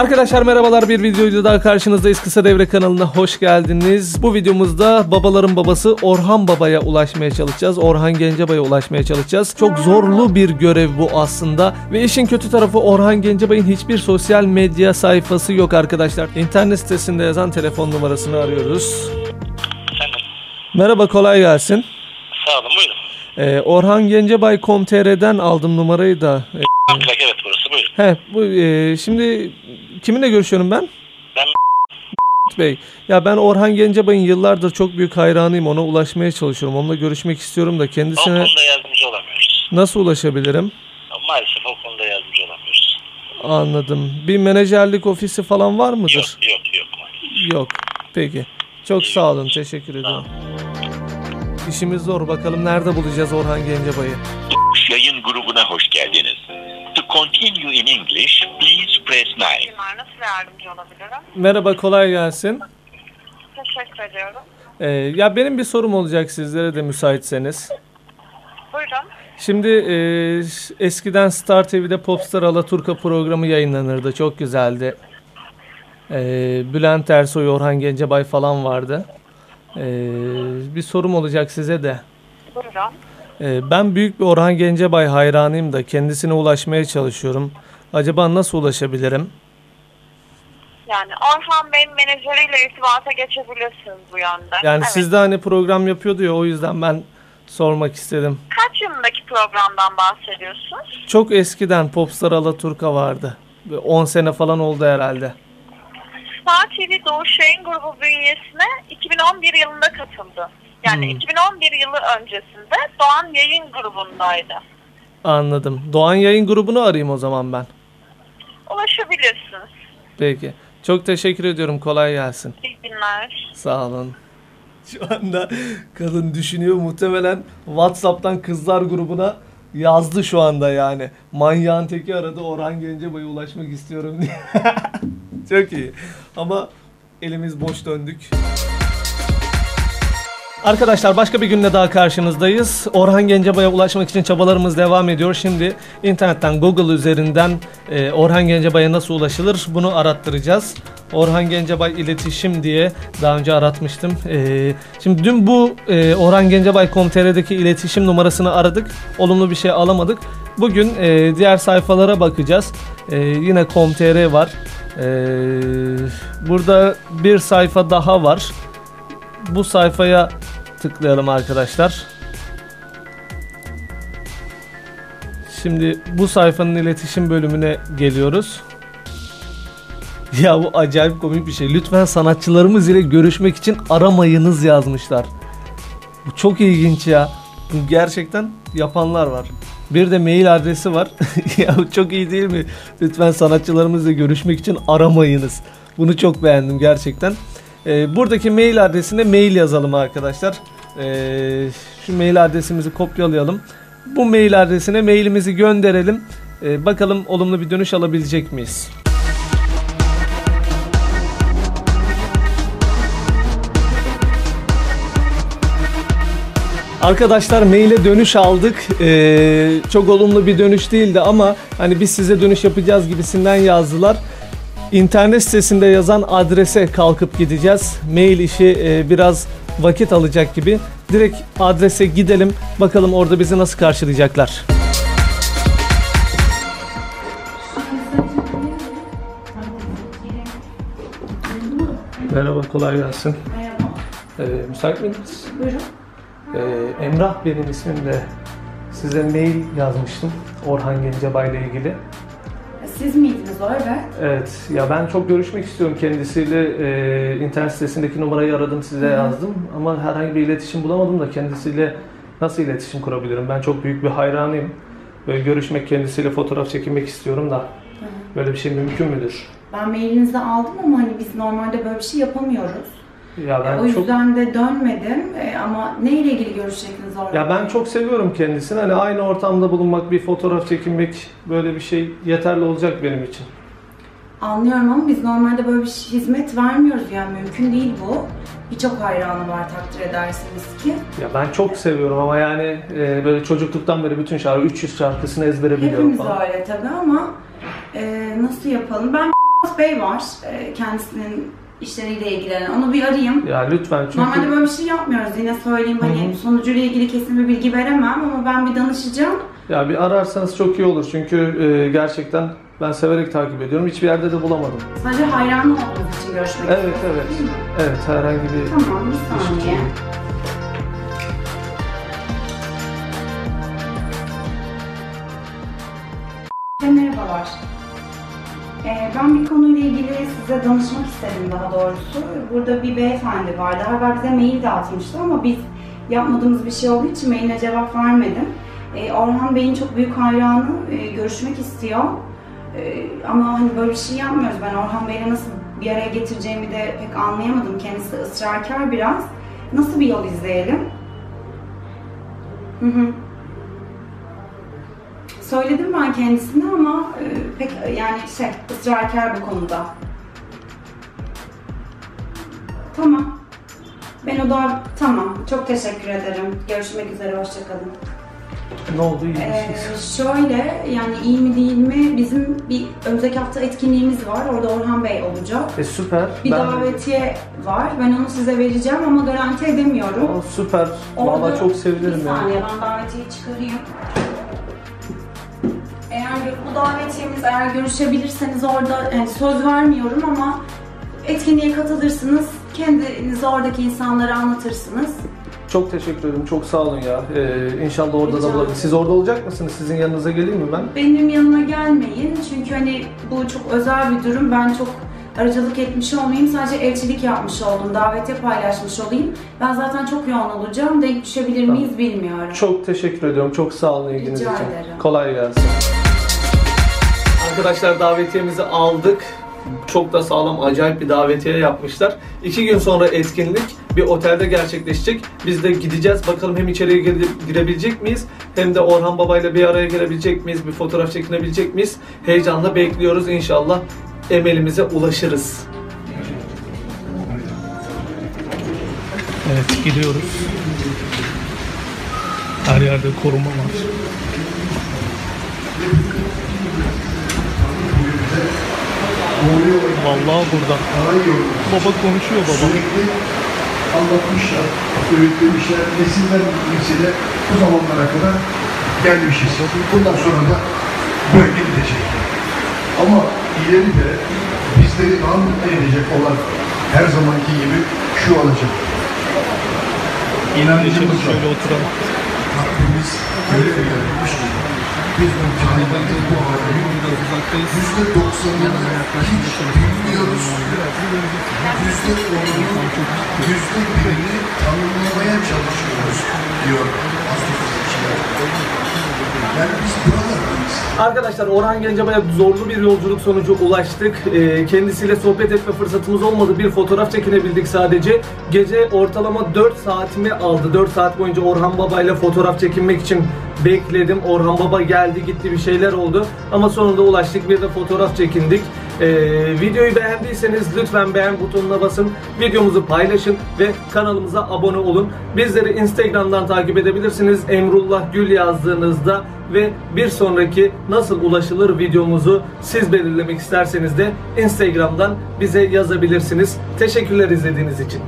Arkadaşlar merhabalar bir videoyla daha karşınızdayız. Kısa Devre kanalına hoş geldiniz. Bu videomuzda babaların babası Orhan Baba'ya ulaşmaya çalışacağız. Orhan Gencebay'a ulaşmaya çalışacağız. Çok zorlu bir görev bu aslında. Ve işin kötü tarafı Orhan Gencebay'ın hiçbir sosyal medya sayfası yok arkadaşlar. İnternet sitesinde yazan telefon numarasını arıyoruz. Efendim. Merhaba kolay gelsin. Sağ olun buyurun. Ee, Orhan Gencebay.com.tr'den aldım numarayı da. Ee, evet burası buyurun. he, bu e, şimdi kiminle görüşüyorum ben? Ben Bey. Ya ben Orhan Gencebay'ın yıllardır çok büyük hayranıyım. Ona ulaşmaya çalışıyorum. Onunla görüşmek istiyorum da o kendisine konuda yardımcı olamıyoruz. nasıl ulaşabilirim? Maalesef o konuda yardımcı olamıyoruz. Anladım. Bir menajerlik ofisi falan var mıdır? Yok yok yok maalesef. Yok. Peki. Çok sağ olun. Teşekkür ederim. İşimiz zor. Bakalım nerede bulacağız Orhan Gencebay'ı? yayın grubuna hoş geldiniz. Continue in English, please press 9. Günler nasıl yardımcı olabilirim? Merhaba kolay gelsin. Teşekkür ediyorum. Ee, ya benim bir sorum olacak sizlere de müsaitseniz. Buyurun. Şimdi e, eskiden Star TV'de Popstar Alaturka programı yayınlanırdı. Çok güzeldi. E, Bülent Ersoy, Orhan Gencebay falan vardı. E, bir sorum olacak size de. Buyurun. E, ben büyük bir Orhan Gencebay hayranıyım da kendisine ulaşmaya çalışıyorum. Acaba nasıl ulaşabilirim? Yani Orhan Bey'in menajeriyle irtibata geçebilirsiniz bu yönde. Yani evet. siz de hani program yapıyordu ya o yüzden ben sormak istedim. Kaç yılındaki programdan bahsediyorsunuz? Çok eskiden Popstar Alaturka vardı. 10 sene falan oldu herhalde. Star TV Doğuş Yayın Grubu bünyesine 2011 yılında katıldı. Yani Hmm. 2011 yılı öncesinde Doğan Yayın Grubu'ndaydı. Anladım. Doğan Yayın grubunu arayayım o zaman ben. Ulaşabilirsiniz. Peki. Çok teşekkür ediyorum. Kolay gelsin. İyi günler. Sağ olun. Şu anda kadın düşünüyor muhtemelen WhatsApp'tan kızlar grubuna yazdı şu anda yani. Manyağın teki aradı Orhan Gencebay'a ulaşmak istiyorum diye. Çok iyi. Ama elimiz boş döndük. Arkadaşlar başka bir günde daha karşınızdayız. Orhan Gencebay'a ulaşmak için çabalarımız devam ediyor. Şimdi internetten Google üzerinden e, Orhan Gencebay'a nasıl ulaşılır bunu arattıracağız. Orhan Gencebay iletişim diye daha önce aratmıştım. E, şimdi dün bu e, Orhan Gencebay.com.tr'deki iletişim numarasını aradık. Olumlu bir şey alamadık. Bugün e, diğer sayfalara bakacağız. E, yine com.tr var. E, burada bir sayfa daha var bu sayfaya tıklayalım arkadaşlar. Şimdi bu sayfanın iletişim bölümüne geliyoruz. Ya bu acayip komik bir şey. Lütfen sanatçılarımız ile görüşmek için aramayınız yazmışlar. Bu çok ilginç ya. Bu gerçekten yapanlar var. Bir de mail adresi var. ya bu çok iyi değil mi? Lütfen sanatçılarımızla görüşmek için aramayınız. Bunu çok beğendim gerçekten. Ee, buradaki mail adresine mail yazalım arkadaşlar. Ee, şu mail adresimizi kopyalayalım. Bu mail adresine mailimizi gönderelim. Ee, bakalım olumlu bir dönüş alabilecek miyiz? Arkadaşlar maile dönüş aldık. Ee, çok olumlu bir dönüş değildi ama hani biz size dönüş yapacağız gibisinden yazdılar. İnternet sitesinde yazan adrese kalkıp gideceğiz. Mail işi e, biraz vakit alacak gibi. Direkt adrese gidelim. Bakalım orada bizi nasıl karşılayacaklar. Merhaba, kolay gelsin. Merhaba. Ee, müsait miydiniz? Buyurun. Ee, Emrah benim ismim de size mail yazmıştım Orhan Gencebay ile ilgili. Siz miydiniz o? Evet. Evet, ya ben çok görüşmek istiyorum kendisiyle. Ee, internet sitesindeki numarayı aradım, size yazdım. Ama herhangi bir iletişim bulamadım da kendisiyle nasıl iletişim kurabilirim? Ben çok büyük bir hayranıyım. Böyle görüşmek, kendisiyle fotoğraf çekinmek istiyorum da. Böyle bir şey mümkün müdür? Ben mailinizi aldım ama hani biz normalde böyle bir şey yapamıyoruz. Ya ben o çok yüzden de dönmedim E, ama neyle ilgili görüşecektiniz orada? ya ben çok seviyorum kendisini. Hani aynı ortamda bulunmak, bir fotoğraf çekinmek böyle bir şey yeterli olacak benim için. Anlıyorum ama biz normalde böyle bir hizmet vermiyoruz yani mümkün değil bu. Birçok hayranı var takdir edersiniz ki. Ya ben çok seviyorum ama yani e, böyle çocukluktan beri bütün şarkı 300 şarkısını ezbere biliyorum Hepimiz falan. öyle tabii ama e, nasıl yapalım? Ben Bey var. Ee, kendisinin işleriyle ilgilenen. Onu bir arayayım. Ya lütfen çünkü Normalde böyle bir şey yapmıyoruz. Yine söyleyeyim hani Hı hı. sonucuyla ilgili kesin bir bilgi veremem ama ben bir danışacağım. ya bir ararsanız çok iyi olur. Çünkü e, gerçekten ben severek takip ediyorum. Hiçbir yerde de bulamadım. Sadece hayran olduğunuz için görüşmek Evet istiyorum, evet. Evet herhangi bir Tamam bir bir şey ben bir konuyla ilgili size danışmak istedim daha doğrusu. Burada bir beyefendi var. Daha evvel bize mail de atmıştı ama biz yapmadığımız bir şey olduğu için mailine cevap vermedim. Ee, Orhan Bey'in çok büyük hayranı e, görüşmek istiyor. Ee, ama hani böyle bir şey yapmıyoruz. Ben Orhan Bey'le nasıl bir araya getireceğimi de pek anlayamadım. Kendisi ısrarkar biraz. Nasıl bir yol izleyelim? Hı hı. Söyledim ben kendisine ama e, pek yani şey ısrarkar bu konuda. Tamam. Ben o da tamam. Çok teşekkür ederim. Görüşmek üzere. Hoşçakalın. Ne oldu iyi Ee, şöyle yani iyi mi değil mi bizim bir önümüzdeki hafta etkinliğimiz var. Orada Orhan Bey olacak. E süper. Bir ben davetiye var. Ben onu size vereceğim ama garanti edemiyorum. Aa, süper. Orada- Vallahi çok sevinirim Bir yani. saniye ben davetiyeyi çıkarayım. Bu davetiyemiz eğer görüşebilirseniz orada yani söz vermiyorum ama etkinliğe katılırsınız. Kendinizi oradaki insanlara anlatırsınız. Çok teşekkür ederim. Çok sağ olun ya. Ee, inşallah orada Rica da bulabilirim. Siz orada olacak mısınız? Sizin yanınıza geleyim mi ben? Benim yanıma gelmeyin çünkü hani bu çok özel bir durum. Ben çok aracılık etmiş olmayayım. Sadece elçilik yapmış oldum. Davetiye paylaşmış olayım. Ben zaten çok yoğun olacağım. Denk düşebilir miyiz bilmiyorum. Çok teşekkür ediyorum. Çok sağ olun ilginiz Rica için. ederim. Kolay gelsin. Arkadaşlar davetiyemizi aldık. Çok da sağlam, acayip bir davetiye yapmışlar. İki gün sonra etkinlik bir otelde gerçekleşecek. Biz de gideceğiz. Bakalım hem içeriye gire- girebilecek miyiz? Hem de Orhan Baba'yla bir araya gelebilecek miyiz? Bir fotoğraf çekinebilecek miyiz? Heyecanla bekliyoruz. İnşallah emelimize ulaşırız. Evet gidiyoruz. Her yerde koruma var. Vallahi burada. Baba konuşuyor baba. Sürekli anlatmışlar, öğütlemişler, nesiller nesile bu zamanlara kadar gelmişiz. Bundan sonra da böyle gidecek. Ama ileride bizleri daha mutlu edecek olan her zamanki gibi şu olacak. İnancımız var. Rabbimiz görev verilmiş. Biz bu cahilde bu alemin yüzde doksanını hiç bilmiyoruz. Yüzde onunu, yüzde birini tanımlamaya çalışıyoruz diyor astrofizikçiler. Arkadaşlar Orhan Gencebay'a zorlu bir yolculuk sonucu ulaştık. Ee, kendisiyle sohbet etme fırsatımız olmadı. Bir fotoğraf çekinebildik sadece. Gece ortalama 4 saatimi aldı. 4 saat boyunca Orhan Baba ile fotoğraf çekinmek için bekledim. Orhan Baba geldi gitti bir şeyler oldu. Ama sonunda ulaştık. Bir de fotoğraf çekindik. Ee, videoyu beğendiyseniz lütfen beğen butonuna basın. Videomuzu paylaşın ve kanalımıza abone olun. Bizleri Instagram'dan takip edebilirsiniz. Emrullah Gül yazdığınızda ve bir sonraki nasıl ulaşılır videomuzu siz belirlemek isterseniz de Instagram'dan bize yazabilirsiniz. Teşekkürler izlediğiniz için.